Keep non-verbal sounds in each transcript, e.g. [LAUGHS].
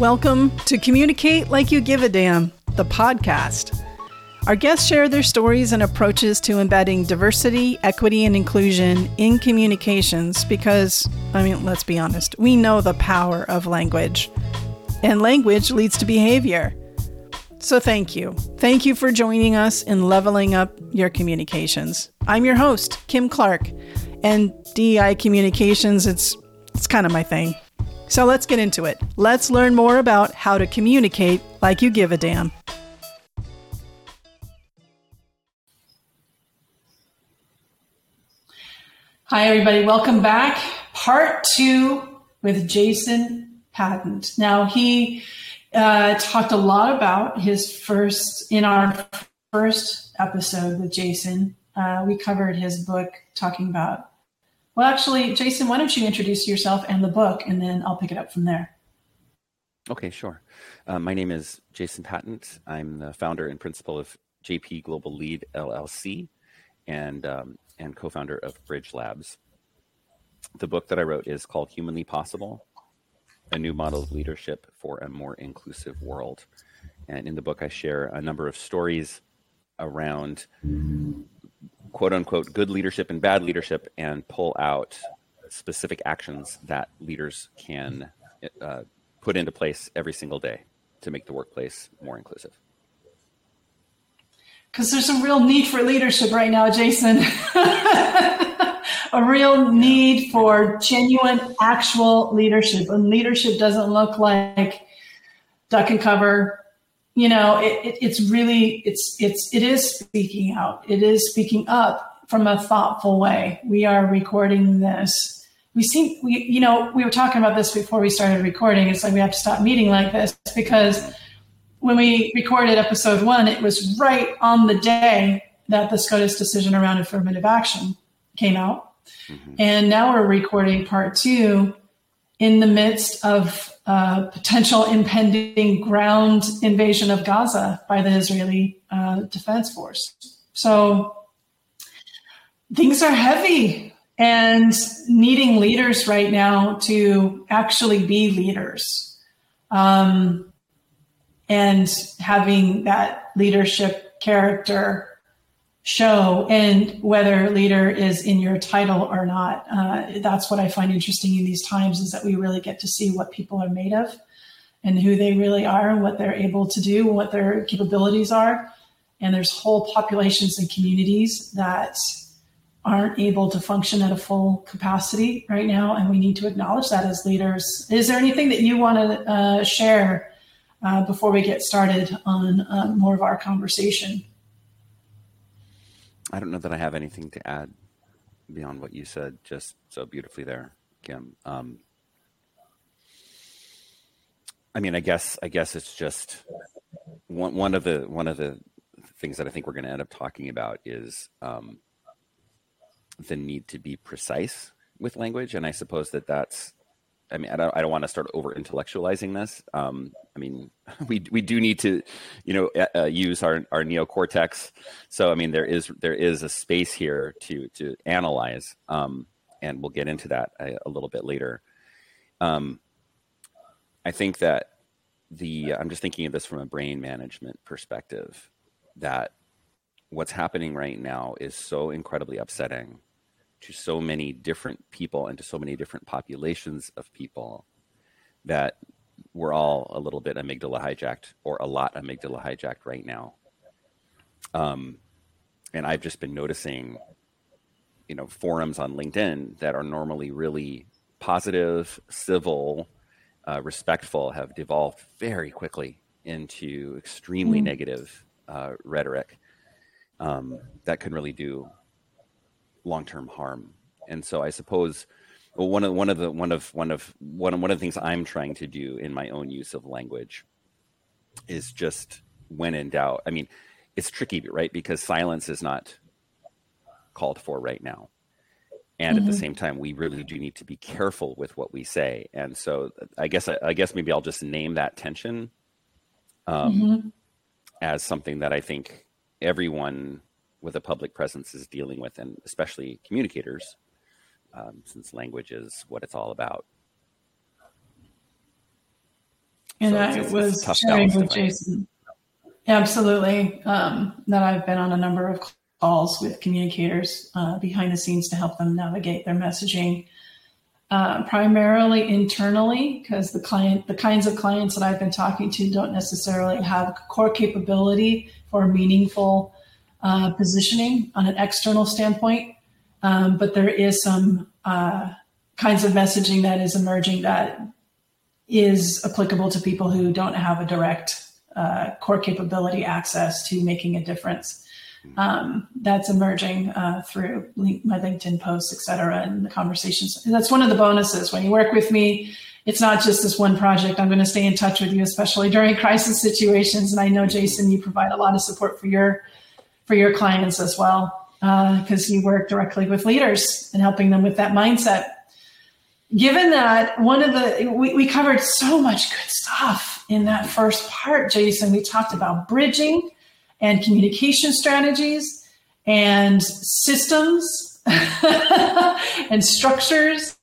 Welcome to Communicate Like You Give a Damn, the podcast. Our guests share their stories and approaches to embedding diversity, equity, and inclusion in communications because, I mean, let's be honest, we know the power of language. And language leads to behavior. So thank you. Thank you for joining us in leveling up your communications. I'm your host, Kim Clark, and DI communications, it's it's kind of my thing. So let's get into it. Let's learn more about how to communicate like you give a damn. Hi, everybody. Welcome back. Part two with Jason Patent. Now, he uh, talked a lot about his first, in our first episode with Jason, uh, we covered his book talking about. Well, actually, Jason, why don't you introduce yourself and the book, and then I'll pick it up from there. Okay, sure. Uh, my name is Jason Patent. I'm the founder and principal of JP Global Lead LLC, and um, and co-founder of Bridgelabs. The book that I wrote is called Humanly Possible: A New Model of Leadership for a More Inclusive World. And in the book, I share a number of stories around quote unquote good leadership and bad leadership and pull out specific actions that leaders can uh, put into place every single day to make the workplace more inclusive. Because there's a real need for leadership right now, Jason. [LAUGHS] a real need for genuine, actual leadership. And leadership doesn't look like duck and cover, you know, it, it, it's really it's it's it is speaking out. It is speaking up from a thoughtful way. We are recording this. We seem we you know we were talking about this before we started recording. It's like we have to stop meeting like this because when we recorded episode one, it was right on the day that the SCOTUS decision around affirmative action came out. Mm-hmm. And now we're recording part two in the midst of uh, potential impending ground invasion of Gaza by the Israeli uh, Defense Force. So things are heavy and needing leaders right now to actually be leaders um, and having that leadership character show and whether leader is in your title or not. Uh, that's what I find interesting in these times is that we really get to see what people are made of and who they really are, and what they're able to do, what their capabilities are. And there's whole populations and communities that aren't able to function at a full capacity right now. And we need to acknowledge that as leaders. Is there anything that you want to uh, share uh, before we get started on uh, more of our conversation? I don't know that I have anything to add beyond what you said just so beautifully there, Kim. Um, I mean, I guess I guess it's just one one of the one of the things that I think we're going to end up talking about is um, the need to be precise with language, and I suppose that that's I mean, I don't, I don't want to start over intellectualizing this. Um, I mean, [LAUGHS] we we do need to, you know, uh, use our our neocortex. So, I mean, there is there is a space here to to analyze, um, and we'll get into that a, a little bit later. Um, I think that the I'm just thinking of this from a brain management perspective. That what's happening right now is so incredibly upsetting to so many different people and to so many different populations of people that we're all a little bit amygdala hijacked or a lot amygdala hijacked right now. Um, and I've just been noticing, you know, forums on LinkedIn that are normally really positive, civil, uh, respectful have devolved very quickly into extremely mm-hmm. negative uh, rhetoric um, that can really do long-term harm. And so I suppose well, one of one of the one of one of one of, one of the things I'm trying to do in my own use of language is just when in doubt. I mean, it's tricky, right? Because silence is not called for right now. And mm-hmm. at the mm-hmm. same time, we really do need to be careful with what we say. And so, I guess I guess maybe I'll just name that tension um, mm-hmm. as something that I think everyone with a public presence is dealing with, and especially communicators, um, since language is what it's all about. And so I it's, was it's sharing with Jason. Absolutely. Um, that I've been on a number of calls with communicators uh, behind the scenes to help them navigate their messaging. Uh, primarily internally, because the client, the kinds of clients that I've been talking to don't necessarily have core capability for meaningful uh, positioning on an external standpoint. Um, but there is some uh, kinds of messaging that is emerging that is applicable to people who don't have a direct uh, core capability access to making a difference. Um, that's emerging uh, through link, my LinkedIn posts, et cetera, and the conversations. And that's one of the bonuses when you work with me. It's not just this one project. I'm going to stay in touch with you, especially during [LAUGHS] crisis situations. And I know, Jason, you provide a lot of support for your for your clients as well because uh, you work directly with leaders and helping them with that mindset. Given that one of the we, we covered so much good stuff in that first part jason. We talked about bridging and communication strategies and systems [LAUGHS] and structures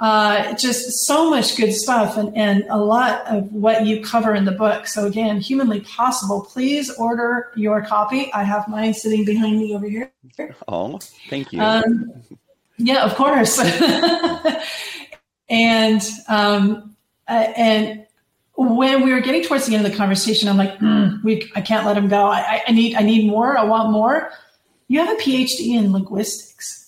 uh, just so much good stuff and, and a lot of what you cover in the book so again humanly possible please order your copy i have mine sitting behind me over here oh thank you um, yeah of course [LAUGHS] And um, uh, and when we were getting towards the end of the conversation, I'm like, mm, we, I can't let him go. I, I need, I need more. I want more. You have a PhD in linguistics.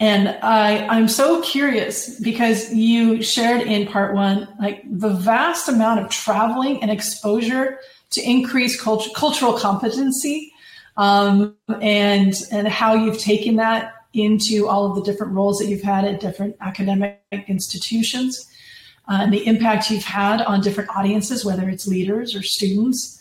And I, I'm so curious because you shared in part one, like the vast amount of traveling and exposure to increase cult- cultural competency, um, and and how you've taken that into all of the different roles that you've had at different academic institutions uh, and the impact you've had on different audiences, whether it's leaders or students,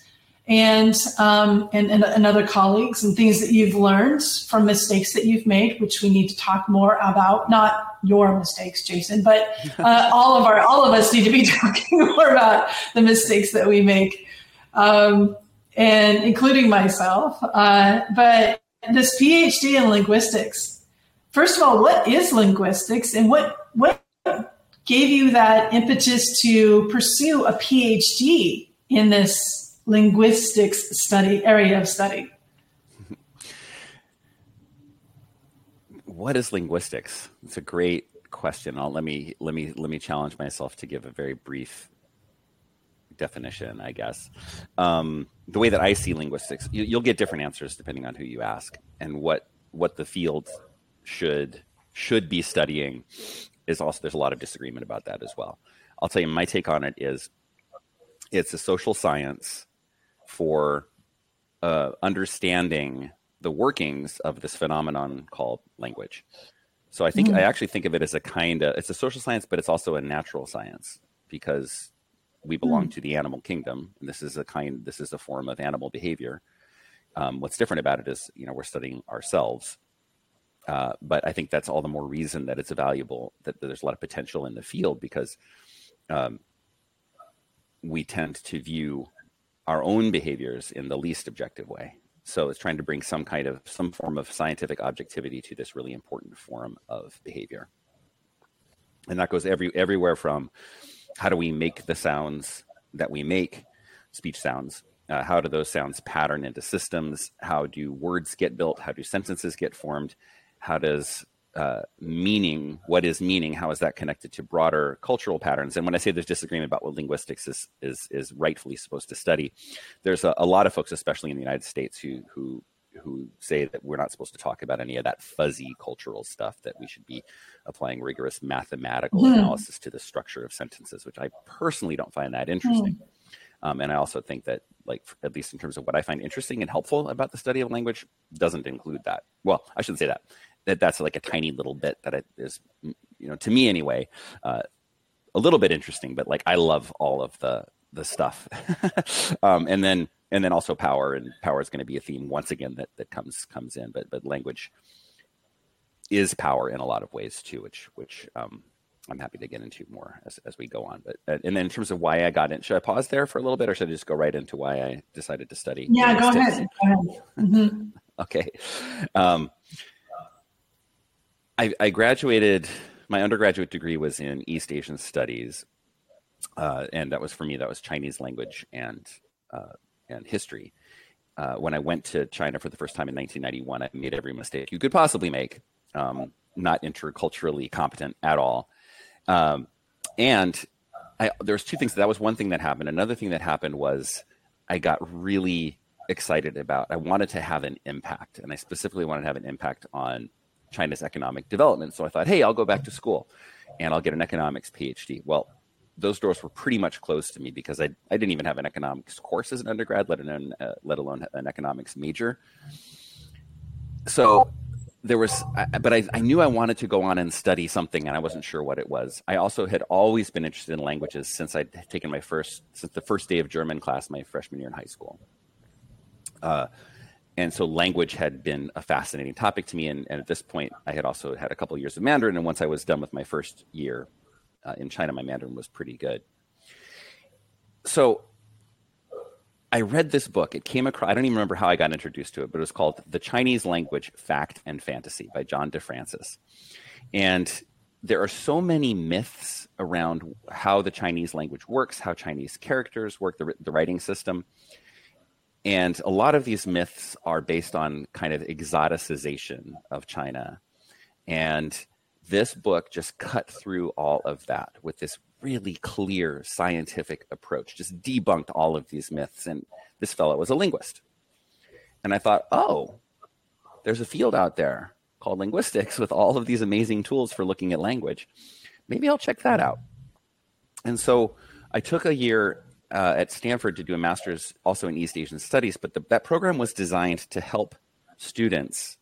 and, um, and, and, and other colleagues, and things that you've learned from mistakes that you've made, which we need to talk more about. Not your mistakes, Jason, but [LAUGHS] uh, all of our all of us need to be [LAUGHS] talking more about the mistakes that we make, um, and including myself. Uh, but this PhD in linguistics first of all, what is linguistics and what, what gave you that impetus to pursue a PhD in this linguistics study area of study? What is linguistics? It's a great question. I'll, let me let me let me challenge myself to give a very brief definition, I guess. Um, the way that I see linguistics, you, will get different answers depending on who you ask and what what the field should should be studying is also there's a lot of disagreement about that as well. I'll tell you my take on it is it's a social science for uh, understanding the workings of this phenomenon called language. So I think mm. I actually think of it as a kind of it's a social science, but it's also a natural science because we belong mm. to the animal kingdom, and this is a kind this is a form of animal behavior. Um, what's different about it is you know we're studying ourselves uh, but I think that's all the more reason that it's valuable, that, that there's a lot of potential in the field because um, we tend to view our own behaviors in the least objective way. So it's trying to bring some kind of some form of scientific objectivity to this really important form of behavior. And that goes every everywhere from how do we make the sounds that we make, speech sounds, uh, how do those sounds pattern into systems? How do words get built? How do sentences get formed? how does uh, meaning, what is meaning, how is that connected to broader cultural patterns? And when I say there's disagreement about what linguistics is is, is rightfully supposed to study, there's a, a lot of folks, especially in the United States, who who who say that we're not supposed to talk about any of that fuzzy cultural stuff that we should be applying rigorous mathematical mm. analysis to the structure of sentences which i personally don't find that interesting mm. um, and i also think that like at least in terms of what i find interesting and helpful about the study of language doesn't include that well i shouldn't say that that that's like a tiny little bit that it is, you know, to me anyway, uh, a little bit interesting. But like I love all of the the stuff, [LAUGHS] um, and then and then also power and power is going to be a theme once again that that comes comes in. But but language is power in a lot of ways too, which which um, I'm happy to get into more as, as we go on. But uh, and then in terms of why I got in, should I pause there for a little bit, or should I just go right into why I decided to study? Yeah, go ahead. Go ahead. Mm-hmm. [LAUGHS] okay. Um, I, I graduated. My undergraduate degree was in East Asian Studies, uh, and that was for me. That was Chinese language and uh, and history. Uh, when I went to China for the first time in 1991, I made every mistake you could possibly make. Um, not interculturally competent at all, um, and I, there was two things. That was one thing that happened. Another thing that happened was I got really excited about. I wanted to have an impact, and I specifically wanted to have an impact on China's economic development. So I thought, hey, I'll go back to school, and I'll get an economics PhD. Well, those doors were pretty much closed to me because I, I didn't even have an economics course as an undergrad, let alone uh, let alone an economics major. So there was, but I, I knew I wanted to go on and study something, and I wasn't sure what it was. I also had always been interested in languages since I'd taken my first, since the first day of German class my freshman year in high school. Uh, and so language had been a fascinating topic to me. And, and, at this point, I had also had a couple of years of Mandarin. And once I was done with my first year uh, in China, my Mandarin was pretty good. So I read this book. It came across, I don't even remember how I got introduced to it, but it was called The Chinese Language Fact and Fantasy by John DeFrancis. And there are so many myths around how the Chinese language works, how Chinese characters work, the, the writing system. And a lot of these myths are based on kind of exoticization of China. And this book just cut through all of that with this really clear scientific approach, just debunked all of these myths. And this fellow was a linguist. And I thought, oh, there's a field out there called linguistics with all of these amazing tools for looking at language. Maybe I'll check that out. And so I took a year uh, at Stanford to do a master's also in East Asian studies, but the, that program was designed to help students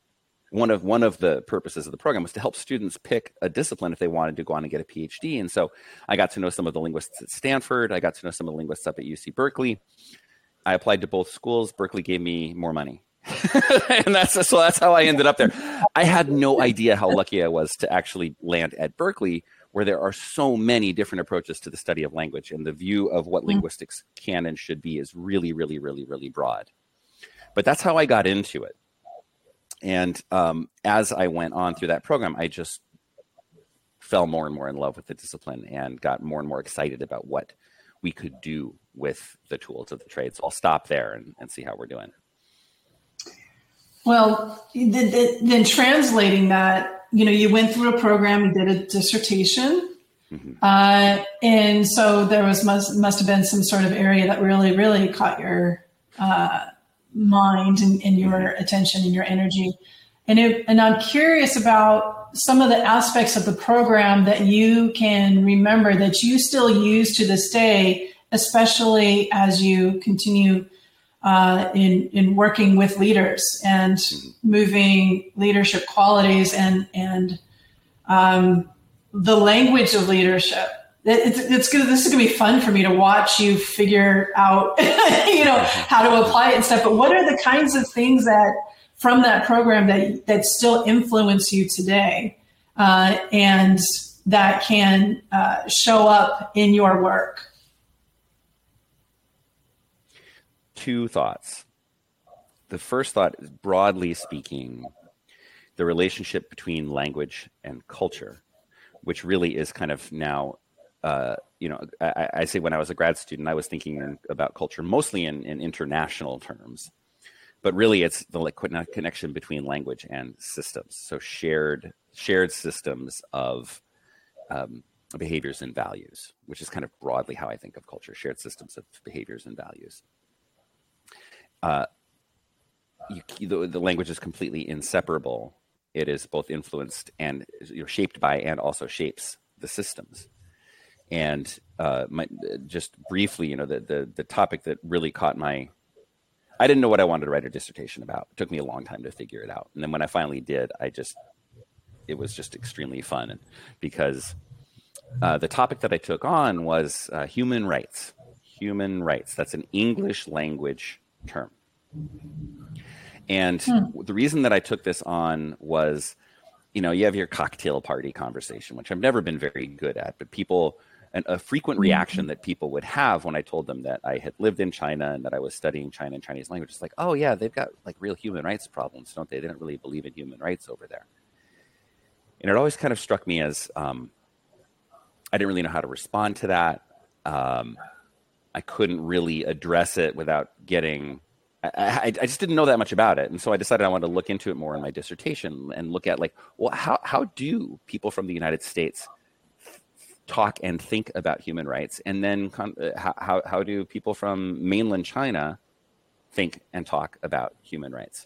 one of one of the purposes of the program was to help students pick a discipline if they wanted to go on and get a PhD. And so I got to know some of the linguists at Stanford. I got to know some of the linguists up at UC Berkeley. I applied to both schools. Berkeley gave me more money. [LAUGHS] and that's so that's how I ended up there. I had no idea how lucky I was to actually land at Berkeley, where there are so many different approaches to the study of language, and the view of what mm. linguistics can and should be is really, really, really, really broad. But that's how I got into it and um, as I went on through that program, I just fell more and more in love with the discipline and got more and more excited about what we could do with the tools of the trade. So I'll stop there and, and see how we're doing. Well, then translating that, you know, you went through a program, you did a dissertation. Mm-hmm. Uh, and so there was must must have been some sort of area that really really caught your uh, mind and, and your mm-hmm. attention and your energy. And, it, and I'm curious about some of the aspects of the program that you can remember that you still use to this day, especially as you continue uh, in in working with leaders and mm-hmm. moving leadership qualities and and um, the language of leadership it's, it's good. This is going to be fun for me to watch you figure out, [LAUGHS] you know, how to apply it and stuff. But what are the kinds of things that from that program that that still influence you today, uh, and that can uh, show up in your work? Two thoughts. The first thought is broadly speaking, the relationship between language and culture, which really is kind of now uh, you know, I, I, say when I was a grad student, I was thinking about culture mostly in, in international terms, but really it's the connection between language and systems. So shared shared systems of um, behaviors and values, which is kind of broadly how I think of culture: shared systems of behaviors and values. Uh, you, the, the language is completely inseparable. It is both influenced and you know, shaped by, and also shapes the systems and uh, my, just briefly, you know, the, the the topic that really caught my I didn't know what I wanted to write a dissertation about. It took me a long time to figure it out. And then when I finally did, I just it was just extremely fun because uh, the topic that I took on was uh, human rights. Human rights. That's an English language term. And hmm. the reason that I took this on was, you know, you have your cocktail party conversation, which I've never been very good at, but people and a frequent reaction mm-hmm. that people would have when I told them that I had lived in China and that I was studying China and Chinese language is like, oh yeah, they've got like real human rights problems, don't they? They don't really believe in human rights over there. And it always kind of struck me as um, I didn't really know how to respond to that. um, I couldn't really address it without getting. I, I, just didn't know that much about it, and so I decided I wanted to look into it more in my dissertation and look at like, well, how how do people from the United States talk and think about human rights, and then uh, how how do people from mainland China think and talk about human rights?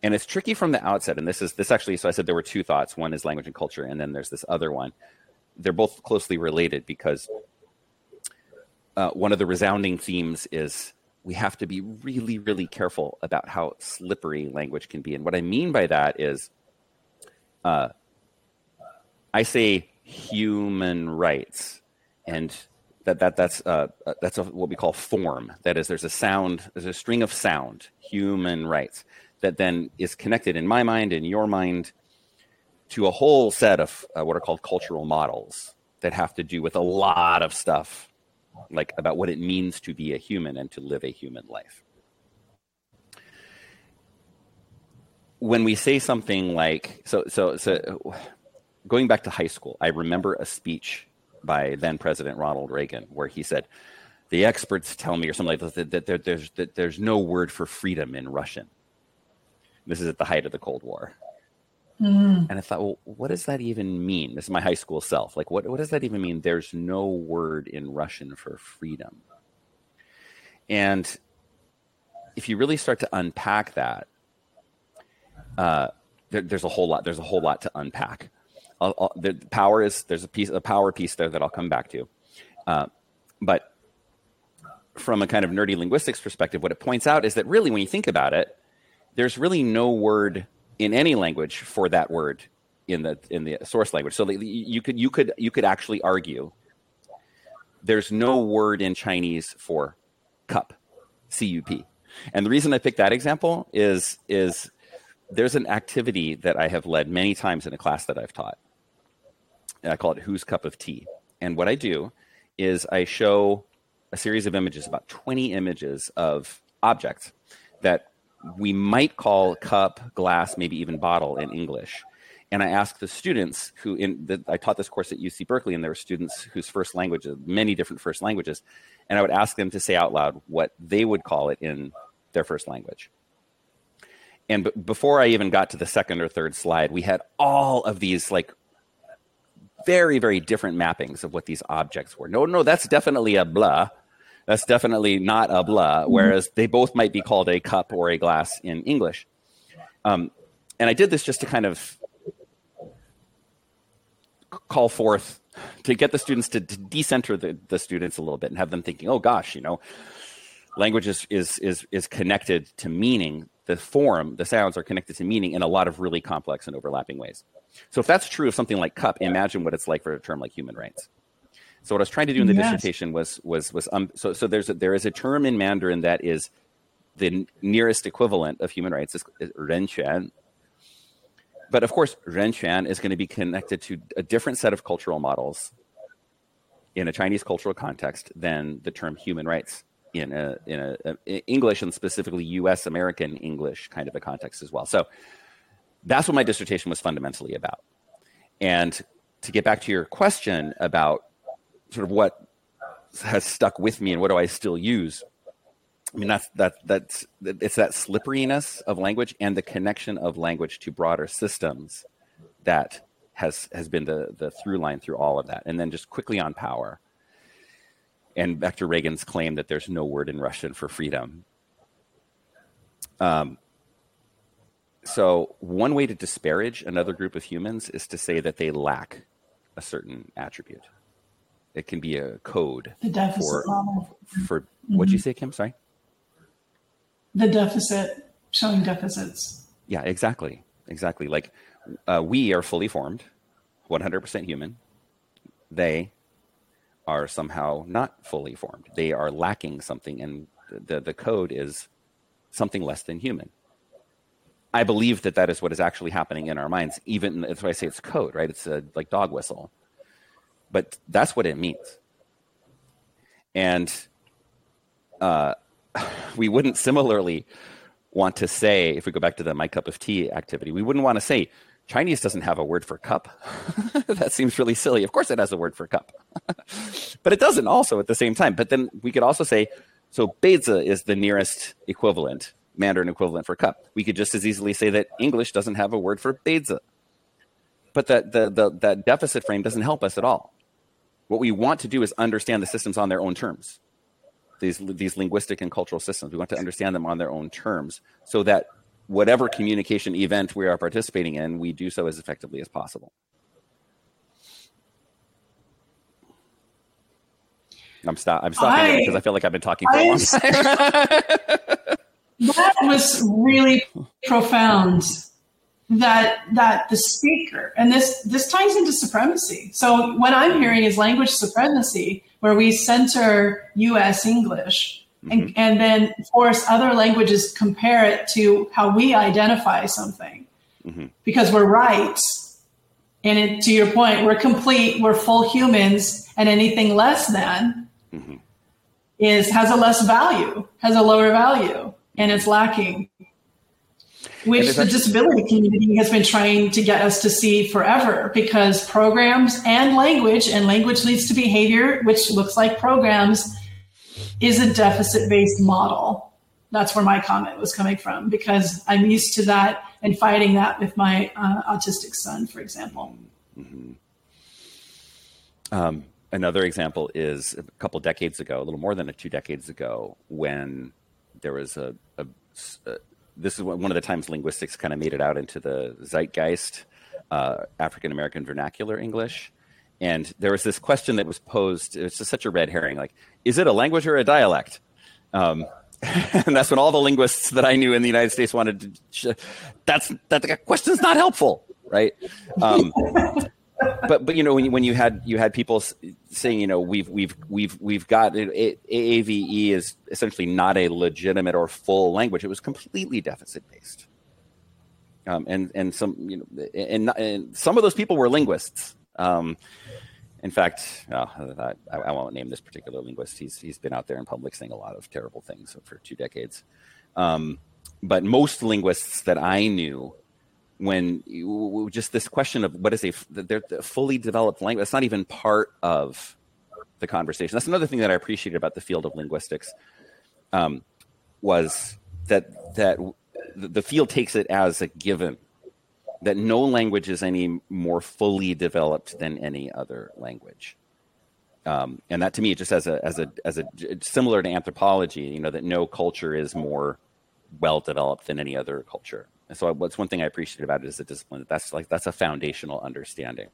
And it's tricky from the outset. And this is this actually. So I said there were two thoughts. One is language and culture, and then there's this other one. They're both closely related because uh, one of the resounding themes is we have to be really, really careful about how slippery language can be. And what I mean by that is, uh, I say human rights, and that that that's uh, uh, that's a, what we call form. That is, there's a sound, there's a string of sound, human rights, that then is connected in my mind, in your mind, to a whole set of uh, what are called cultural models that have to do with a lot of stuff like about what it means to be a human and to live a human life. When we say something like so so so going back to high school, I remember a speech by then President Ronald Reagan where he said, "The experts tell me, or something like that, that, that there's that there's no word for freedom in Russian." This is at the height of the Cold War. Mm. And I thought, well, what does that even mean? This is my high school self. Like, what, what does that even mean? There's no word in Russian for freedom. And if you really start to unpack that, uh, there, there's a whole lot. There's a whole lot to unpack. I'll, I'll, the power is there's a piece, a power piece there that I'll come back to. Uh, but from a kind of nerdy linguistics perspective, what it points out is that really, when you think about it, there's really no word in any language for that word in the in the source language. So you could you could you could actually argue there's no word in Chinese for cup, C U P. And the reason I picked that example is is there's an activity that I have led many times in a class that I've taught. And I call it Whose Cup of Tea. And what I do is I show a series of images, about 20 images of objects that we might call cup, glass, maybe even bottle in English. And I asked the students who in the, I taught this course at UC Berkeley, and there were students whose first language, many different first languages, and I would ask them to say out loud what they would call it in their first language. And b- before I even got to the second or third slide, we had all of these like very, very different mappings of what these objects were. No, no, that's definitely a blah. That's definitely not a blah, mm-hmm. whereas they both might be called a cup or a glass in English. Um, and I did this just to kind of call forth to get the students to, to decenter the, the students a little bit and have them thinking, oh gosh, you know, language is, is, is, is connected to meaning. The form, the sounds are connected to meaning in a lot of really complex and overlapping ways. So if that's true of something like cup, imagine what it's like for a term like human rights. So what I was trying to do in the yes. dissertation was was was um, so so there's a, there is a term in Mandarin that is the nearest equivalent of human rights is, is renquan. But of course, renquan is going to be connected to a different set of cultural models in a Chinese cultural context than the term human rights in a in a, a English and specifically U.S. American English kind of a context as well. So that's what my dissertation was fundamentally about. And to get back to your question about sort of what has stuck with me and what do I still use. I mean, that's that that's it's that slipperiness of language and the connection of language to broader systems that has has been the the through line through all of that. And then just quickly on power. And back to Reagan's claim that there's no word in Russian for freedom. Um, so one way to disparage another group of humans is to say that they lack a certain attribute. It can be a code the deficit for, model. for mm-hmm. what'd you say, Kim? Sorry. The deficit showing deficits. Yeah, exactly, exactly. Like uh, we are fully formed, 100% human. They are somehow not fully formed. They are lacking something, and the the code is something less than human. I believe that that is what is actually happening in our minds. Even that's why I say it's code, right? It's a, like dog whistle but that's what it means. And uh, [LAUGHS] we wouldn't similarly want to say, if we go back to the my cup of tea activity, we wouldn't want to say Chinese doesn't have a word for cup. [LAUGHS] that seems really silly. Of course, it has a word for cup, [LAUGHS] but it doesn't also at the same time. But then we could also say, so beizi is the nearest equivalent, Mandarin equivalent for cup. We could just as easily say that English doesn't have a word for beizi. But that, the, the, that deficit frame doesn't help us at all. What we want to do is understand the systems on their own terms. These, these linguistic and cultural systems, we want to understand them on their own terms so that whatever communication event we are participating in, we do so as effectively as possible. I'm stop. I'm stopping I, because I feel like I've been talking for I, a long time. [LAUGHS] that was really [LAUGHS] profound. That that the speaker and this this ties into supremacy. So what I'm hearing is language supremacy, where we center U.S. English and, mm-hmm. and then force other languages compare it to how we identify something mm-hmm. because we're right and it, to your point we're complete we're full humans and anything less than mm-hmm. is has a less value has a lower value and it's lacking which the disability community has been trying to get us to see forever because programs and language and language leads to behavior which looks like programs is a deficit based model. That's where my comment was coming from because I'm used to that and fighting that with my uh, autistic son, for example. Mm-hmm. Um, another example is a couple decades ago, a little more than two decades ago, when there was a, a, a this is one of the times linguistics kind of made it out into the zeitgeist, uh, African American vernacular English. And there was this question that was posed. It's just such a red herring. Like, is it a language or a dialect? Um, [LAUGHS] and that's when all the linguists that I knew in the United States wanted to. Sh- that's that question's not helpful, right? Um, but but you know when you, when you had you had people saying you know we've we've we've we've got it, AAVE is essentially not a legitimate or full language. It was completely deficit based. Um, and and some you know and, and some of those people were linguists. Um, in fact, oh, I, I, won't name this particular linguist. He's he's been out there in public saying a lot of terrible things for two decades. Um, but most linguists that I knew, when you, just this question of what is a they're fully developed language, that's not even part of the conversation. That's another thing that I appreciated about the field of linguistics, um, was that that the field takes it as a given that no language is any more fully developed than any other language. Um, and that to me, just as a as a as a similar to anthropology, you know, that no culture is more well developed than any other culture. And so, what's one thing I appreciate about it is the discipline. That that's like that's a foundational understanding.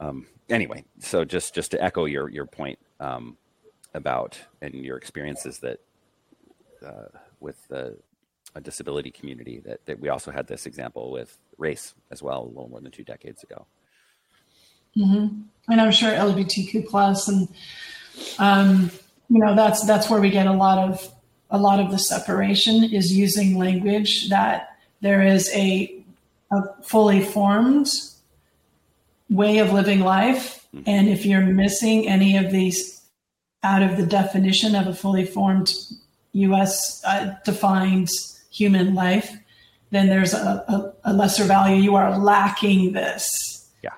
Um, anyway, so just just to echo your your point um, about and your experiences that uh, with the a disability community that, that we also had this example with race as well a little more than two decades ago mm-hmm. and i'm sure lgbtq plus and um, you know that's that's where we get a lot of a lot of the separation is using language that there is a, a fully formed way of living life mm-hmm. and if you're missing any of these out of the definition of a fully formed us uh, defined human life, then there's a, a, a lesser value. You are lacking this. Yeah.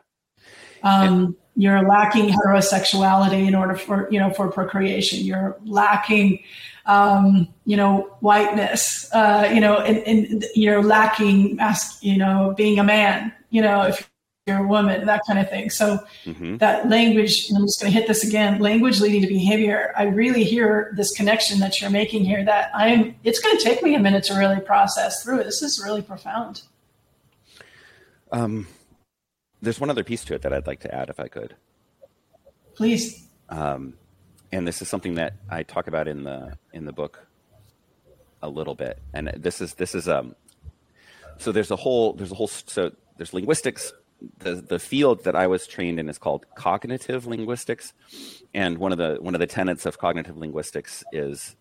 Um, you're lacking heterosexuality in order for you know for procreation. You're lacking, um, you know, whiteness. Uh, you know, and, and you're lacking, you know, being a man. You know, if you're a woman, that kind of thing. So mm-hmm. that language, I'm just going to hit this again, language leading to behavior. I really hear this connection that you're making here that I'm, it's going to take me a minute to really process through it. This is really profound. Um, there's one other piece to it that I'd like to add if I could. Please. Um, and this is something that I talk about in the, in the book a little bit. And this is, this is, um, so there's a whole, there's a whole, so there's linguistics, the the field that I was trained in is called cognitive linguistics, and one of the one of the tenets of cognitive linguistics is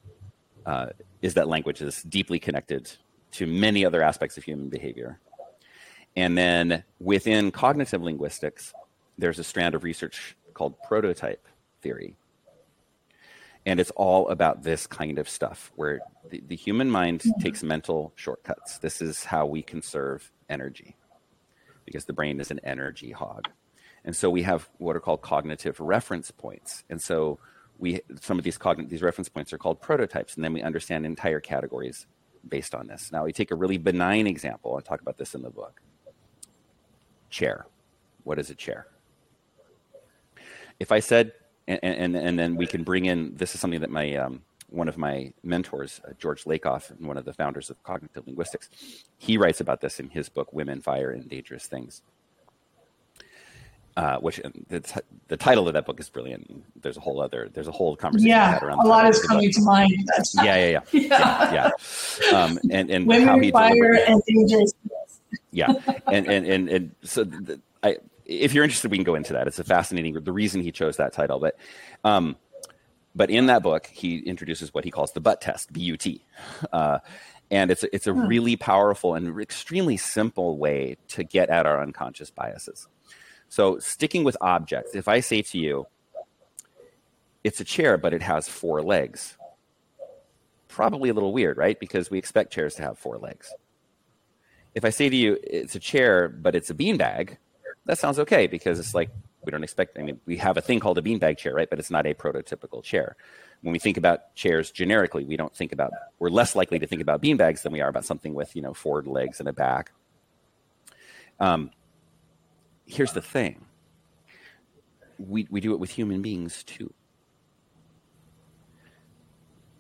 uh, is that language is deeply connected to many other aspects of human behavior. And then within cognitive linguistics, there's a strand of research called prototype theory. And it's all about this kind of stuff where the, the human mind mm-hmm. takes mental shortcuts. This is how we conserve energy because the brain is an energy hog. And so we have what are called cognitive reference points. And so we some of these cognitive these reference points are called prototypes, and then we understand entire categories based on this. Now we take a really benign example. I talk about this in the book. Chair. What is a chair? If I said, and and, and then we can bring in this is something that my um, one of my mentors, uh, George Lakoff, and one of the founders of cognitive linguistics, he writes about this in his book "Women, Fire, and Dangerous Things." Uh, which the, t- the title of that book is brilliant. There's a whole other there's a whole conversation. Yeah, a lot is coming to mind. [LAUGHS] yeah, yeah, yeah, [LAUGHS] yeah, yeah. yeah. Um, and and Women, how he fire, and dangerous. Yeah, and and and, and so the, I, if you're interested, we can go into that. It's a fascinating. The reason he chose that title, but um, but in that book, he introduces what he calls the butt test, BUT. Uh, and it's a, it's a hmm. really powerful and extremely simple way to get at our unconscious biases. So, sticking with objects, if I say to you, it's a chair, but it has four legs, probably a little weird, right? Because we expect chairs to have four legs. If I say to you, it's a chair, but it's a beanbag, that sounds okay because it's like we don't expect, I mean, we have a thing called a beanbag chair, right? But it's not a prototypical chair. When we think about chairs generically, we don't think about, we're less likely to think about beanbags than we are about something with, you know, four legs and a back. Um, here's the thing we, we do it with human beings too.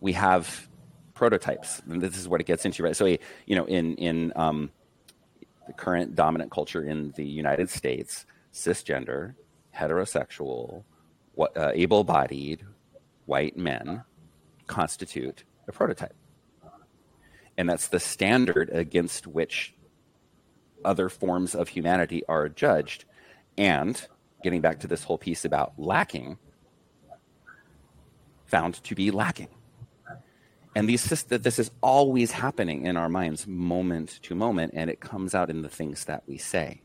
We have prototypes. And this is what it gets into, right? So, you know, in, in um, the current dominant culture in the United States, cisgender, heterosexual, uh, able bodied white men constitute a prototype. And that's the standard against which other forms of humanity are judged. And getting back to this whole piece about lacking, found to be lacking. And these, this is always happening in our minds, moment to moment, and it comes out in the things that we say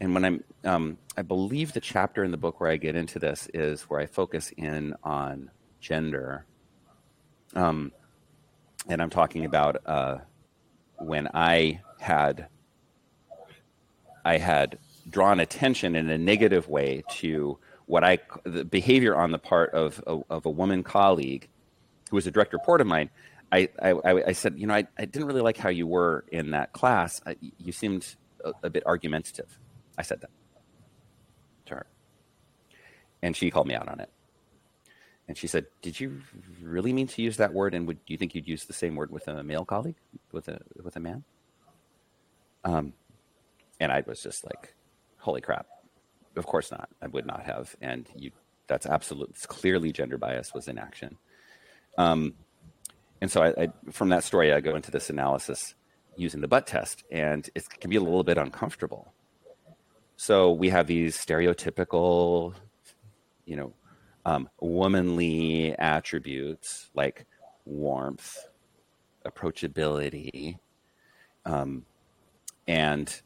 and when I'm, um, I believe the chapter in the book where I get into this is where I focus in on gender. Um, and I'm talking about uh, when I had, I had drawn attention in a negative way to what I, the behavior on the part of, of, of a woman colleague who was a direct report of mine. I, I, I said, you know, I, I didn't really like how you were in that class. I, you seemed a, a bit argumentative I said that to her. And she called me out on it. And she said, "Did you really mean to use that word? And would do you think you'd use the same word with a male colleague, with a with a man?" Um, and I was just like, "Holy crap! Of course not. I would not have." And you, that's absolute. It's clearly gender bias was in action. Um, and so I, I, from that story, I go into this analysis using the butt test, and it can be a little bit uncomfortable. So we have these stereotypical, you know, um, womanly attributes like warmth, approachability, um, and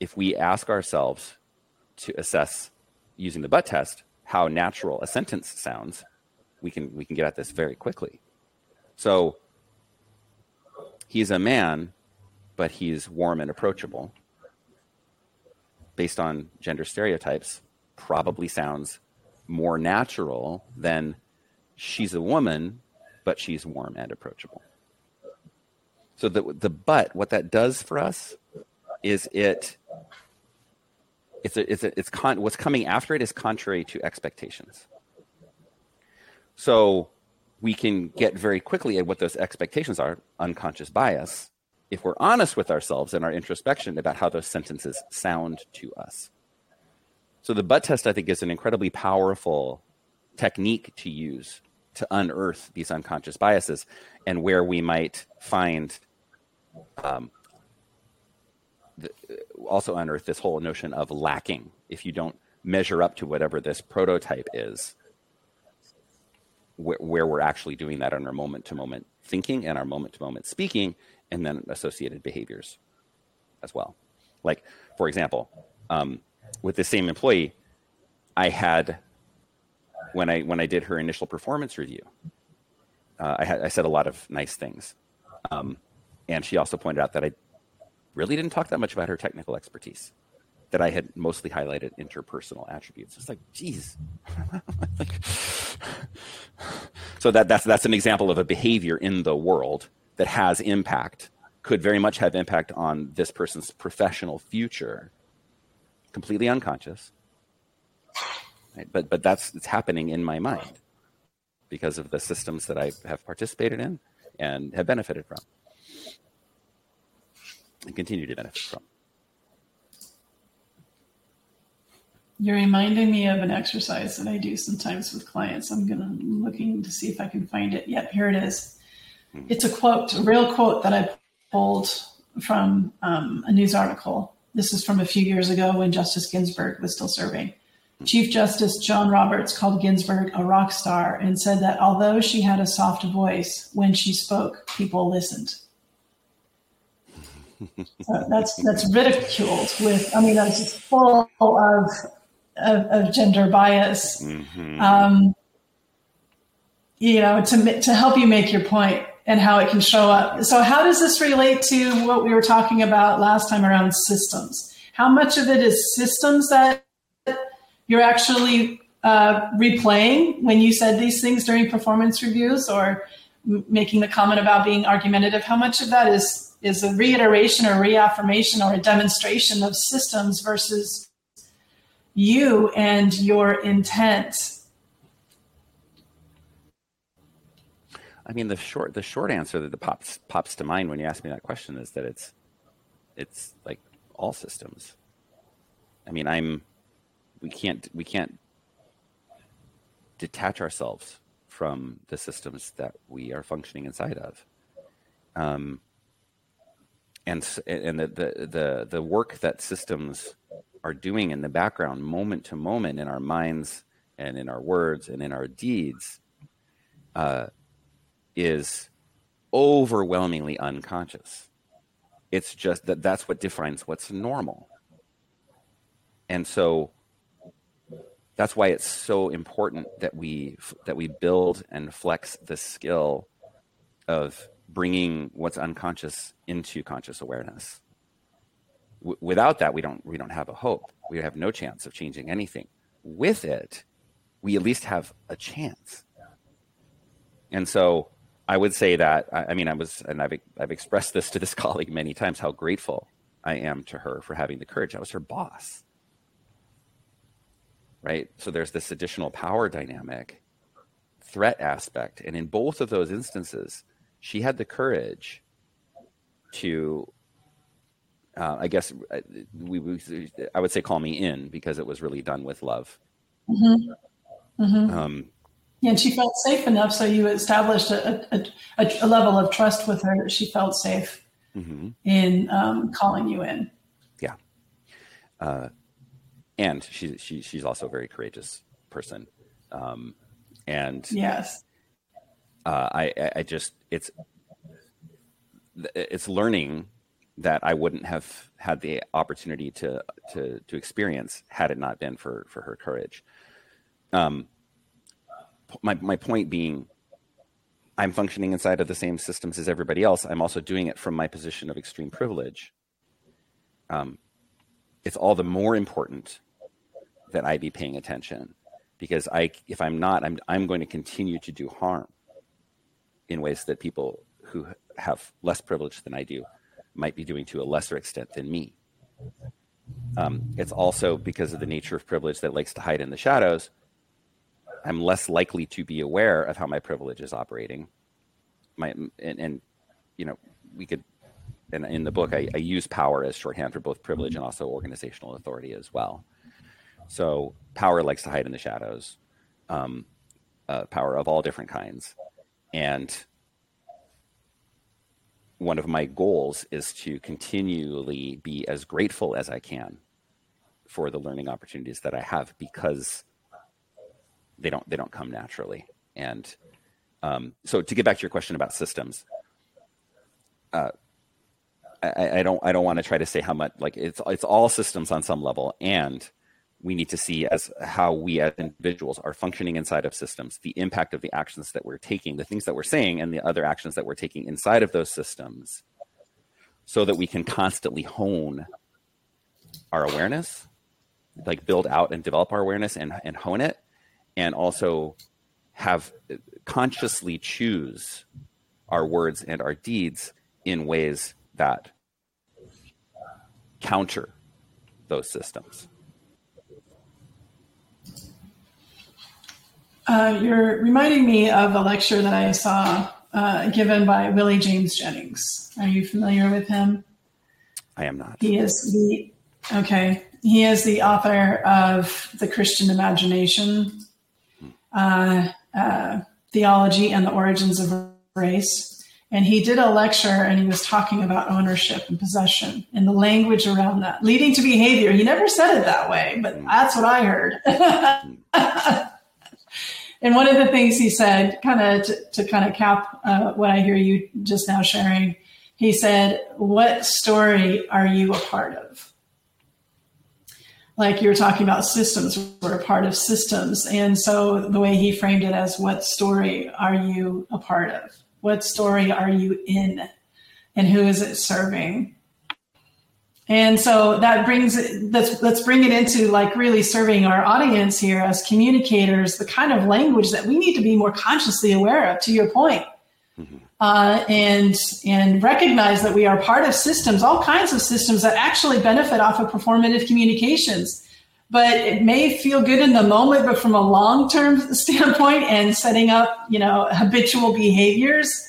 if we ask ourselves to assess using the butt test how natural a sentence sounds, we can we can get at this very quickly. So he's a man, but he's warm and approachable based on gender stereotypes probably sounds more natural than she's a woman, but she's warm and approachable. So the the but what that does for us is it it's a, it's a, it's con, what's coming after it is contrary to expectations. So we can get very quickly at what those expectations are, unconscious bias, if we're honest with ourselves and our introspection about how those sentences sound to us. So the butt test, I think, is an incredibly powerful technique to use to unearth these unconscious biases and where we might find um, the, also unearth this whole notion of lacking if you don't measure up to whatever this prototype is where, where we're actually doing that in our moment to moment thinking and our moment to moment speaking and then associated behaviors as well. Like, for example, um, with the same employee, I had when I when I did her initial performance review, uh, I I said a lot of nice things, um, and she also pointed out that I really didn't talk that much about her technical expertise that I had mostly highlighted interpersonal attributes. It's like, geez. [LAUGHS] like, so that, that's, that's an example of a behavior in the world that has impact, could very much have impact on this person's professional future, completely unconscious. Right? But, but that's it's happening in my mind because of the systems that I have participated in and have benefited from and continue to benefit from. You're reminding me of an exercise that I do sometimes with clients. I'm gonna looking to see if I can find it. Yep, here it is. Hmm. It's a quote, a real quote that I pulled from um, a news article. This is from a few years ago when Justice Ginsburg was still serving. Hmm. Chief Justice John Roberts called Ginsburg a rock star and said that although she had a soft voice, when she spoke, people listened. [LAUGHS] so that's that's ridiculed with. I mean, that's just full of of, of gender bias. Mm-hmm. Um, you know, to to help you make your point and how it can show up. So, how does this relate to what we were talking about last time around systems? How much of it is systems that you're actually uh, replaying when you said these things during performance reviews, or m- making the comment about being argumentative? How much of that is is a reiteration or reaffirmation or a demonstration of systems versus you and your intent? I mean, the short the short answer that pops pops to mind when you ask me that question is that it's it's like all systems. I mean, I'm we can't we can't detach ourselves from the systems that we are functioning inside of. Um, and and the, the the the work that systems are doing in the background, moment to moment, in our minds and in our words and in our deeds, uh, is overwhelmingly unconscious. It's just that that's what defines what's normal. And so that's why it's so important that we that we build and flex the skill of bringing what's unconscious into conscious awareness w- without that, we don't we don't have a hope. We have no chance of changing anything. With it, we at least have a chance. And so, I would say that I, I mean I was, and I've I've expressed this to this [LAUGHS] colleague many times how grateful I am to her for having the courage. I was her boss, right? So there's this additional power dynamic, threat aspect, and in both of those instances, she had the courage to uh, I guess uh, we, we, I would say call me in because it was really done with love. Mm-hmm. Mm-hmm. Um, and she felt safe enough, so you established a, a, a, a level of trust with her that she felt safe mm-hmm. in um, calling you in. Yeah, uh, and she, she she's also a very courageous person, um, and yes, uh, I I just it's it's learning that I wouldn't have had the opportunity to to to experience had it not been for for her courage. Um, my my point being, I'm functioning inside of the same systems as everybody else. I'm also doing it from my position of extreme privilege. Um, it's all the more important that I be paying attention because I if I'm not, I'm I'm going to continue to do harm in ways that people who have less privilege than I do might be doing to a lesser extent than me. Um, it's also because of the nature of privilege that likes to hide in the shadows. I'm less likely to be aware of how my privilege is operating. My and, and you know we could and in the book I, I, use power as shorthand for both privilege and also organizational authority as well. So power likes to hide in the shadows, um, uh, power of all different kinds, and one of my goals is to continually be as grateful as I can for the learning opportunities that I have because they don't they don't come naturally. And um, so to get back to your question about systems, uh, I, I, don't I don't want to try to say how much like it's it's all systems on some level, and we need to see as how we as individuals are functioning inside of systems, the impact of the actions that we're taking, the things that we're saying, and the other actions that we're taking inside of those systems so that we can constantly hone our awareness, like build out and develop our awareness and, and hone it, and also have uh, consciously choose our words and our deeds in ways that counter those systems. Uh, you're reminding me of a lecture that I saw uh, given by Willie James Jennings. Are you familiar with him? I am not. He is the okay. He is the author of the Christian Imagination, uh, uh, Theology, and the Origins of Race. And he did a lecture and he was talking about ownership and possession and the language around that, leading to behavior. He never said it that way, but that's what I heard. [LAUGHS] And one of the things he said, kind of to, to kind of cap uh, what I hear you just now sharing, he said, What story are you a part of? Like you were talking about systems, we're a part of systems. And so the way he framed it as, What story are you a part of? What story are you in? And who is it serving? And so that brings let's let's bring it into like really serving our audience here as communicators, the kind of language that we need to be more consciously aware of. To your point, mm-hmm. uh, and and recognize that we are part of systems, all kinds of systems that actually benefit off of performative communications. But it may feel good in the moment, but from a long term standpoint and setting up, you know, habitual behaviors.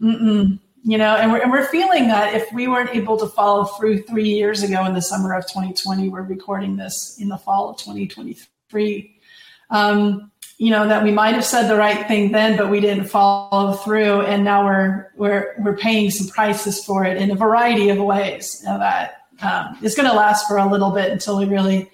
Mm-mm you know and we're, and we're feeling that if we weren't able to follow through three years ago in the summer of 2020 we're recording this in the fall of 2023 um, you know that we might have said the right thing then but we didn't follow through and now we're we're we're paying some prices for it in a variety of ways. You know, that um, it's going to last for a little bit until we really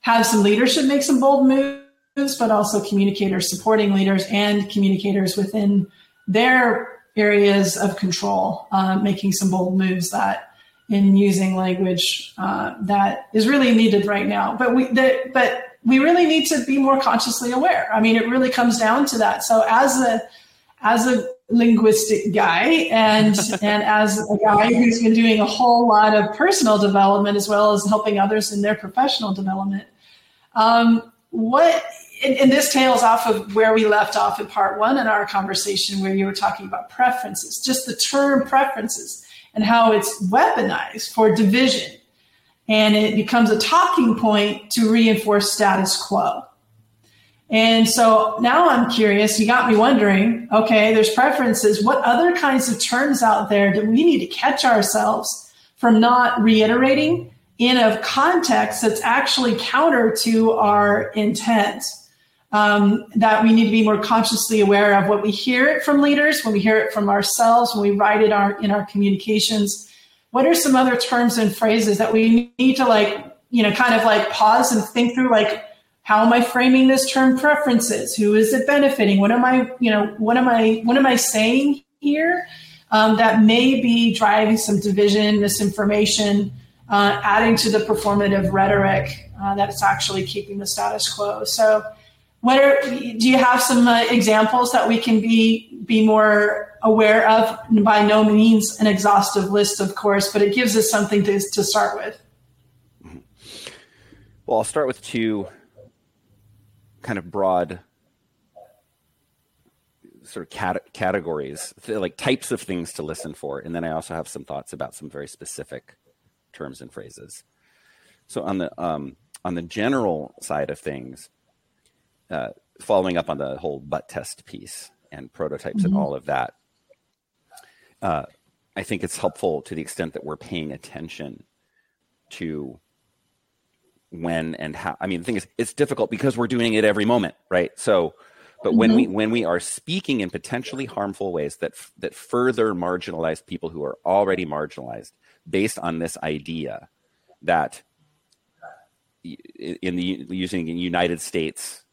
have some leadership make some bold moves but also communicators supporting leaders and communicators within their areas of control, uh, making some bold moves that in using language uh, that is really needed right now. But we, the, but we really need to be more consciously aware. I mean, it really comes down to that. So as a as a linguistic guy and [LAUGHS] and as a guy who's been doing a whole lot of personal development as well as helping others in their professional development, um, what and, and, this tails off of where we left off in part one in our conversation, where you were talking about preferences, just the term preferences and how it's weaponized for division. And it becomes a talking point to reinforce status quo. And so now I'm curious, you got me wondering okay, there's preferences. What other kinds of terms out there do we need to catch ourselves from not reiterating in a context that's actually counter to our intent? Um, that we need to be more consciously aware of what we hear it from leaders, when we hear it from ourselves, when we write it our, in our communications. What are some other terms and phrases that we need to like, you know, kind of like pause and think through, like, how am I framing this term preferences? Who is it benefiting? What am I, you know, what am I, what am I saying here um, that may be driving some division, misinformation, uh, adding to the performative rhetoric uh, that's actually keeping the status quo. So what are do you have some uh, examples that we can be be more aware of? By no means an exhaustive list of course but it gives us something to, to start with. Well i'll start with two kind of broad sort of cat- categories like types of things to listen for and then i also have some thoughts about some very specific terms and phrases. So on the um, on the general side of things uh, following up on the whole butt test piece and prototypes mm-hmm. and all of that, uh, I think it's helpful to the extent that we're paying attention to when and how. I mean, the thing is, it's difficult because we're doing it every moment, right? So, but mm-hmm. when we mm-hmm. when we are speaking in potentially harmful ways that that further marginalize people who are already marginalized, based on this idea that in the using in United States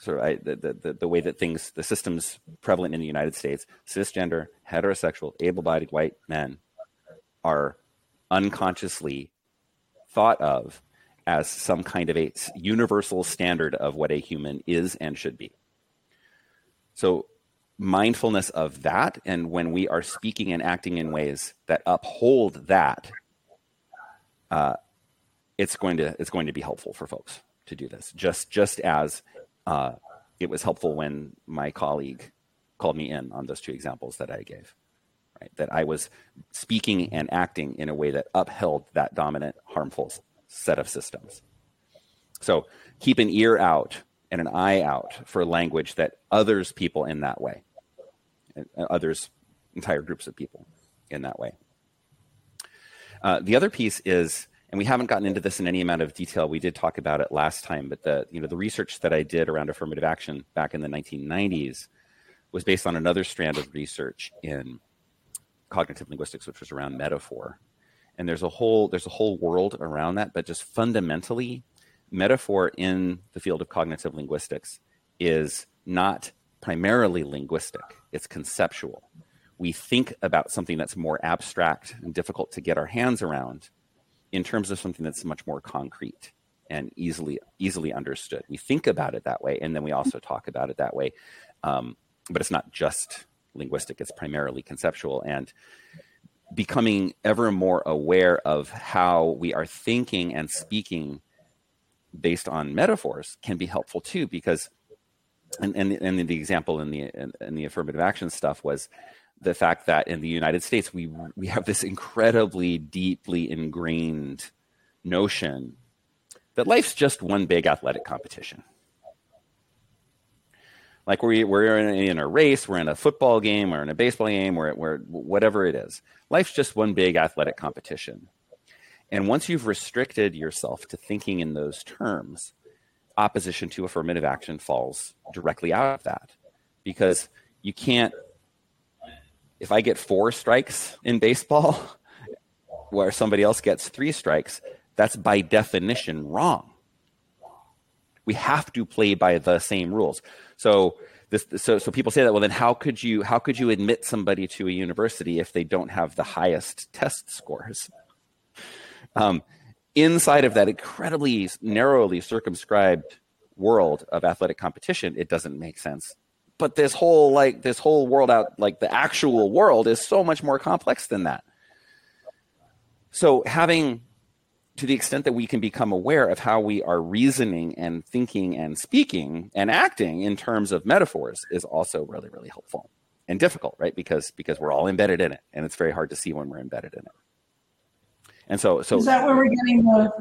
sort of I, the, the, the way that things, the systems prevalent in the United States, cisgender, heterosexual, able bodied white men are unconsciously thought of as some kind of a universal standard of what a human is and should be. So mindfulness of that and when we are speaking and acting in ways that uphold that uh, it's going to it's going to be helpful for folks to do this just just as uh, it was helpful when my colleague called me in on those two examples that i gave right that i was speaking and acting in a way that upheld that dominant harmful set of systems so keep an ear out and an eye out for language that others people in that way others, entire groups of people in that way. Uh, the other piece is, and we haven't gotten into this in any amount of detail. We did talk about it last time, but the you know the research that I did around affirmative action back in the 1990s was based on another strand of research in cognitive linguistics, which was around metaphor. And there's a whole there's a whole world around that, but just fundamentally, metaphor in the field of cognitive linguistics is not primarily linguistic, it's conceptual. We think about something that's more abstract and difficult to get our hands around in terms of something that's much more concrete and easily easily understood. We think about it that way, and then we also talk about it that way. Um, but it's not just linguistic; it's primarily conceptual. And becoming ever more aware of how we are thinking and speaking based on metaphors can be helpful too, because and and, and the example in the in, in the affirmative action stuff was the fact that in the United States we we have this incredibly deeply ingrained notion that life's just one big athletic competition. Like we we're in, in a race, we're in a football game, we're in a baseball game, we're, we're whatever it is. Life's just one big athletic competition. And once you've restricted yourself to thinking in those terms, opposition to affirmative action falls directly out of that because you can't if i get four strikes in baseball [LAUGHS] where somebody else gets three strikes that's by definition wrong. We have to play by the same rules. So this so so people say that well then how could you how could you admit somebody to a university if they don't have the highest test scores? Um, inside of that incredibly narrowly circumscribed world of athletic competition, it doesn't make sense. But this whole like this whole world out like the actual world is so much more complex than that. So having to the extent that we can become aware of how we are reasoning and thinking and speaking and acting in terms of metaphors is also really really helpful and difficult right because because we're all embedded in it and it's very hard to see when we're embedded in it and so, so is that where we're getting the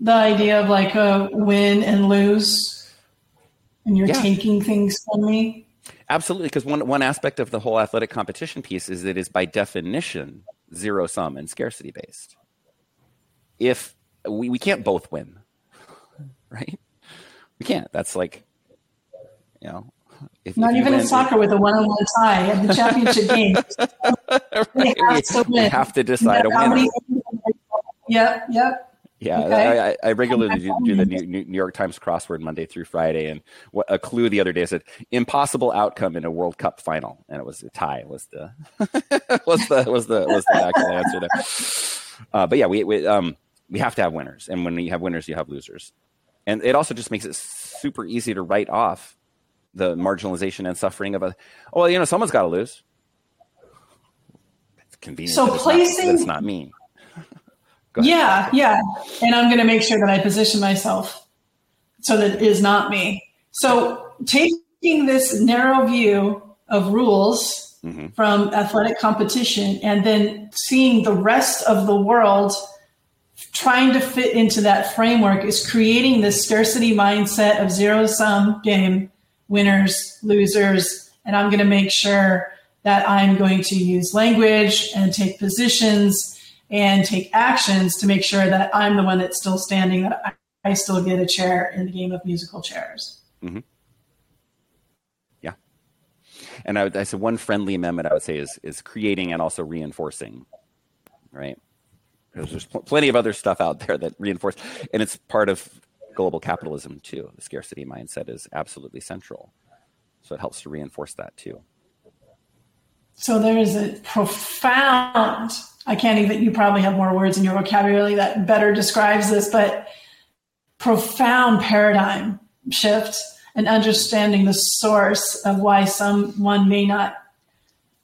the idea of like a win and lose, and you're yeah. taking things from me? Absolutely, because one one aspect of the whole athletic competition piece is that it is by definition zero sum and scarcity based. If we, we can't both win, [LAUGHS] right? We can't. That's like, you know, if, Not if even win, in soccer with a one-on-one tie at the championship game. [LAUGHS] right. we, have we, have to decide a winner. Yep, yep. Yeah, okay. I, I, regularly do, do, the New, New, York Times crossword Monday through Friday, and what, a clue the other day said impossible outcome in a World Cup final, and it was a tie. [LAUGHS] Was the was the was the was the actual answer there? Uh, but yeah, we we um we have to have winners, and when you have winners, you have losers, and it also just makes it super easy to write off the marginalization and suffering of a. Oh, well, you know, someone's got to lose. It's convenient. So placing that's not me yeah, yeah. And I'm going to make sure that I position myself so that it is not me. So taking this narrow view of rules mm-hmm. from athletic competition and then seeing the rest of the world trying to fit into that framework is creating this scarcity mindset of zero sum game, winners, losers. And I'm going to make sure that I'm going to use language and take positions and take actions to make sure that I'm the one that's still standing, that I, still get a chair in the game of musical chairs. Mm-hmm. Yeah. And I, would, I said one friendly amendment I would say is is creating and also reinforcing, right? Because there's pl- plenty of other stuff out there that reinforce, and it's part of global capitalism too. The scarcity mindset is absolutely central, so it helps to reinforce that too. So there is a profound I can't even, you probably have more words in your vocabulary that better describes this, but profound paradigm shift and understanding the source of why someone may not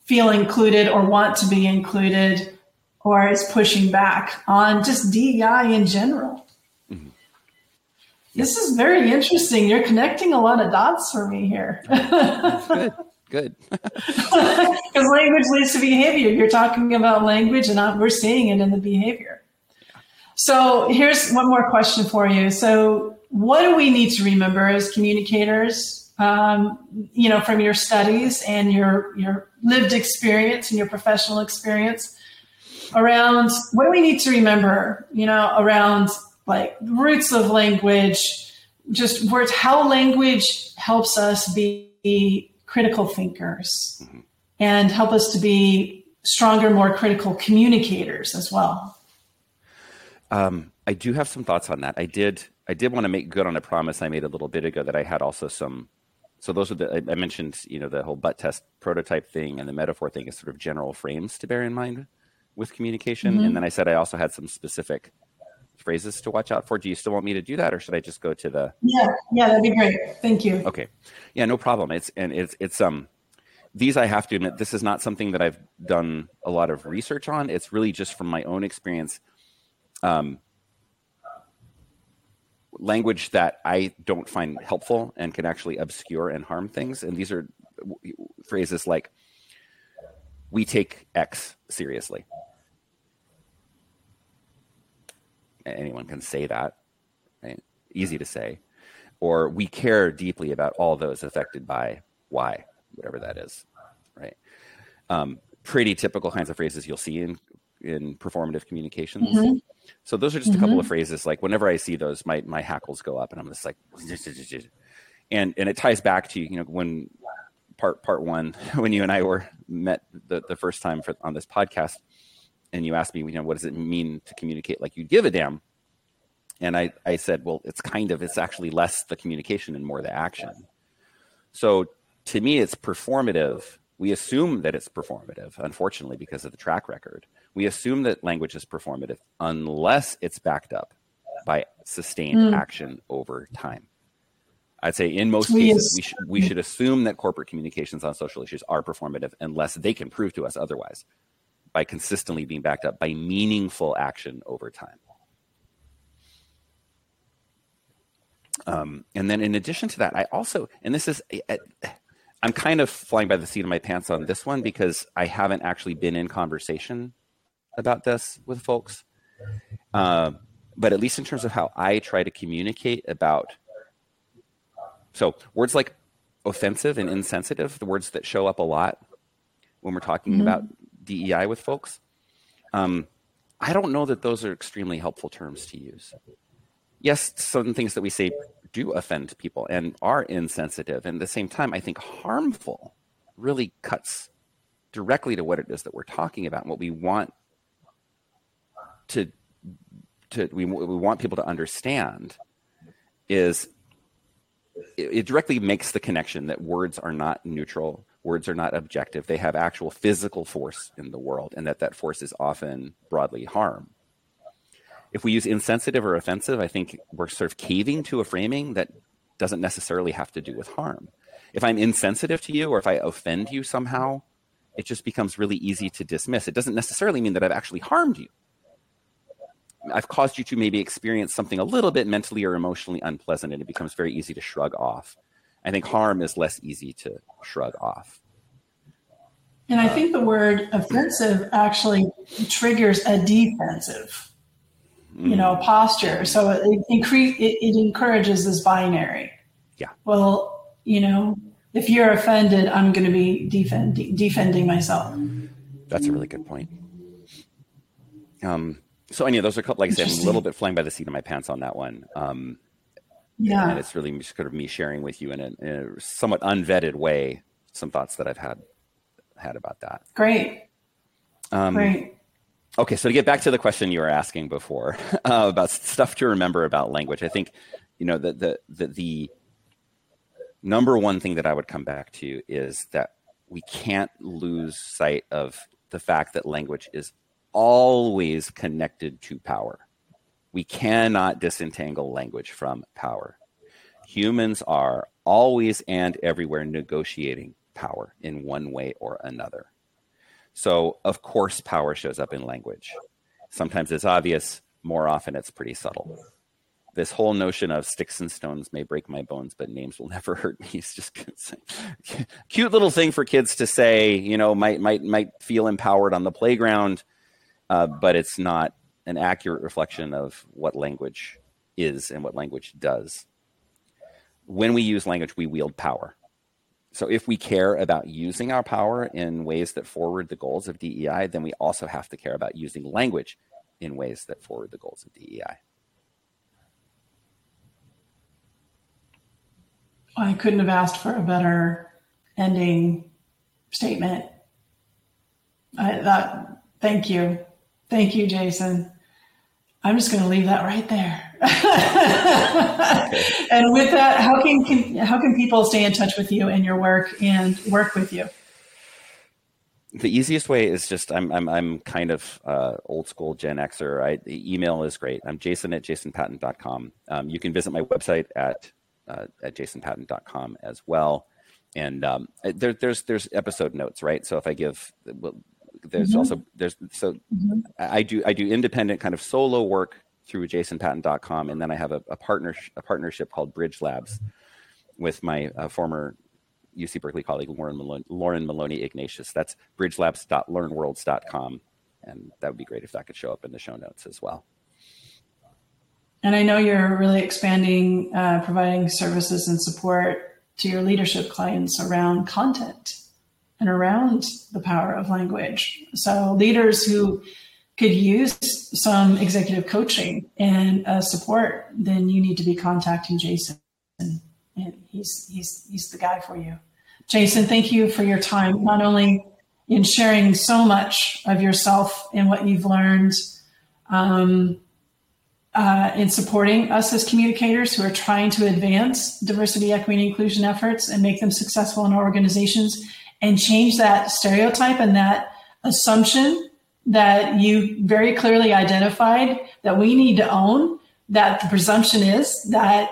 feel included or want to be included or is pushing back on just DEI in general. Mm-hmm. This is very interesting. You're connecting a lot of dots for me here. good. Good. [LAUGHS] Because language leads to behavior. You're talking about language, and we're seeing it in the behavior. So here's one more question for you. So, what do we need to remember as communicators? Um, you know, from your studies and your your lived experience and your professional experience around what do we need to remember? You know, around like roots of language, just words, how language helps us be critical thinkers mm-hmm. and help us to be stronger, more critical communicators as well. Um, I do have some thoughts on that. I did. I did want to make good on a promise I made a little bit ago that I had also some. So those are the I mentioned, you know, the whole butt test prototype thing and the metaphor thing is sort of general frames to bear in mind with communication. Mm-hmm. And then I said I also had some specific phrases to watch out for. Do you still want me to do that, or should I just go to the? Yeah, yeah, that'd be great. Thank you. Okay, yeah, no problem. It's and it's it's um these I have to admit this is not something that I've done a lot of research on. It's really just from my own experience. Um, language that I don't find helpful and can actually obscure and harm things. And these are phrases like, we take X seriously. Anyone can say that, right? Easy to say. Or we care deeply about all those affected by why, whatever that is, right? Um, pretty typical kinds of phrases you'll see in in performative communications. Mm-hmm. So those are just mm-hmm. a couple of mm-hmm. phrases. Like whenever I see those, my my hackles go up, and I'm just like, [LAUGHS] and and it ties back to you know when part part one [LAUGHS] when you and I were met the the first time for on this podcast and you asked me, you know, what does it mean to communicate like you give a damn? And I, I said, well, it's kind of, it's actually less the communication and more the action. So to me, it's performative. We assume that it's performative, unfortunately, because of the track record. We assume that language is performative unless it's backed up by sustained mm. action over time. I'd say in most we cases, we, sh- we should assume that corporate communications on social issues are performative unless they can prove to us otherwise by consistently being backed up by meaningful action over time. Um, and then in addition to that, I also, and this is, I'm kind of flying by the seat of my pants on this one because I haven't actually been in conversation about this with folks. Uh, but at least in terms of how I try to communicate about, so words like offensive and insensitive, the words that show up a lot when we're talking mm-hmm. about DEI with folks. Um, I don't know that those are extremely helpful terms to use. Yes, some things that we say do offend people and are insensitive, and at the same time, I think harmful really cuts directly to what it is that we're talking about and what we want to to we, we want people to understand is it, it directly makes the connection that words are not neutral words are not objective. They have actual physical force in the world and that that force is often broadly harm. If we use insensitive or offensive i think we're sort of caving to a framing that doesn't necessarily have to do with harm. If i'm insensitive to you or if i offend you somehow it just becomes really easy to dismiss. It doesn't necessarily mean that i've actually harmed you. I've caused you to maybe experience something a little bit mentally or emotionally unpleasant, and it becomes very easy to shrug off. I think harm is less easy to shrug off. And I think the word offensive actually triggers a defensive, mm. you know, posture. So it, increase, it, it encourages this binary. Yeah. Well, you know, if you're offended, I'm going to be defend, defending myself. That's a really good point. Um, so, any of those are like I said, I'm a little bit flying by the seat of my pants on that one. Um, yeah. And it's really kind of me sharing with you in a, in a, somewhat unvetted way some thoughts that I've had had about that. Great. Um, Great. Okay, so to get back to the question you were asking before [LAUGHS] uh, about stuff to remember about language, I think you know the, the the the number one thing that I would come back to is that we can't lose sight of the fact that language is always connected to power. We cannot disentangle language from power. Humans are always and everywhere negotiating power in one way or another. So, of course, power shows up in language. Sometimes it's obvious, more often it's pretty subtle. This whole notion of sticks and stones may break my bones, but names will [LAUGHS] never hurt me. It's just [LAUGHS] cute little thing for kids to say. You know, might might might feel empowered on the playground, uh, but it's not an accurate reflection of what language is and what language does. When we use language, we wield power. So if we care about using our power in ways that forward the goals of DEI, then we also have to care about using language in ways that forward the goals of DEI. I couldn't have asked for a better ending statement. I, that, thank you. Thank you, Jason. I'm just going to leave that right there. and with that, how can, can, how can people stay in touch with you and your work and work with you? The easiest way is just I'm I'm I'm kind of uh, old school Gen Xer. I email is great. I'm Jason at jasonpatent.com. Um, you can visit my website at uh, at jasonpatent.com as well. And um, there, there's there's episode notes, right? So if I give, well, there's mm-hmm. also there's so mm-hmm. I do I do independent kind of solo work through jasonpatent.com, and then I have a, a partner a partnership called Bridgelabs with my uh, former UC Berkeley colleague Lauren Maloney, Lauren Maloney Ignatius. That's bridgelabs.learnworlds.com, and that would be great if that could show up in the show notes as well. And I know you're really expanding, uh, providing services and support to your leadership clients around content and around the power of language. So leaders who could use some executive coaching and uh, support, then you need to be contacting Jason. And he's, he's, he's the guy for you. Jason, thank you for your time, not only in sharing so much of yourself and what you've learned um, uh, in supporting us as communicators who are trying to advance diversity, equity, and inclusion efforts and make them successful in our organizations and change that stereotype and that assumption that you very clearly identified that we need to own that the presumption is that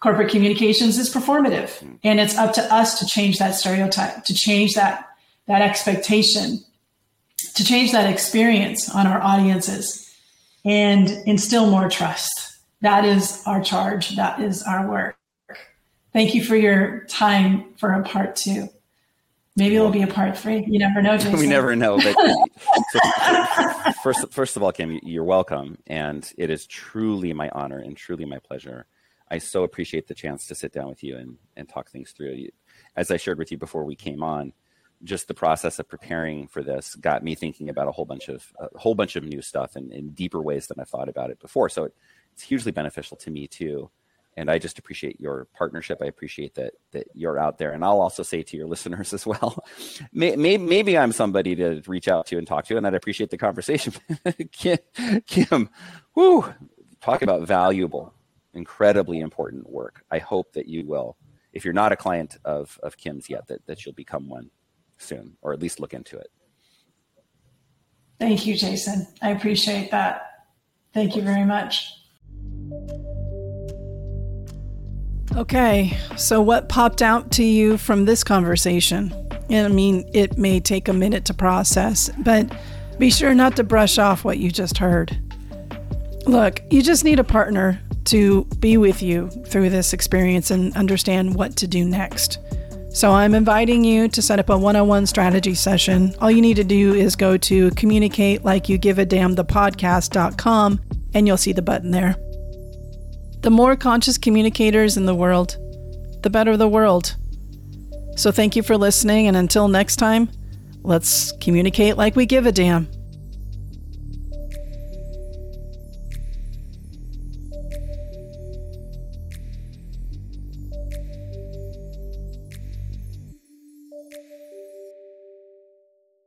corporate communications is performative. Hmm. And it's up to us to change that stereotype to change that that expectation to change that experience on our audiences and instill more trust. That is our charge. That is our work. Thank you for your time for a part two Maybe it'll be a part three. You never know. [LAUGHS] Jason. we never know. But [LAUGHS] so, first, first of all, Kim, you're welcome, and it is truly my honor and truly my pleasure. I so appreciate the chance to sit down with you and and talk things through. As I shared with you before we came on, just the process of preparing for this got me thinking about a whole bunch of a whole bunch of new stuff and in deeper ways than I thought about it before. So it, it's hugely beneficial to me too and I just appreciate your partnership. I appreciate that that you're out there, and I'll also say to your [LAUGHS] listeners as well, maybe, maybe I'm somebody to reach out to and talk to, and I'd appreciate the conversation. [LAUGHS] Kim, Kim, whoo, talk about valuable, incredibly important work. I hope that you will, if you're not a client of of Kim's yet, that that you'll become one soon, or at least look into it. Thank you, Jason. I appreciate that. Thank you very much. Okay, so what popped out to you from this conversation? And I mean, it may take a minute to process, but be sure not to brush off what you just heard. Look, you just need a partner to be with you through this experience and understand what to do next. So I'm inviting you to set up a one on one strategy session. All you need to do is go to communicate like you give a damn the podcast.com and you'll see the button there. The more conscious communicators in the world, the better the world. So thank you for listening, and until next time, let's communicate like we give a damn.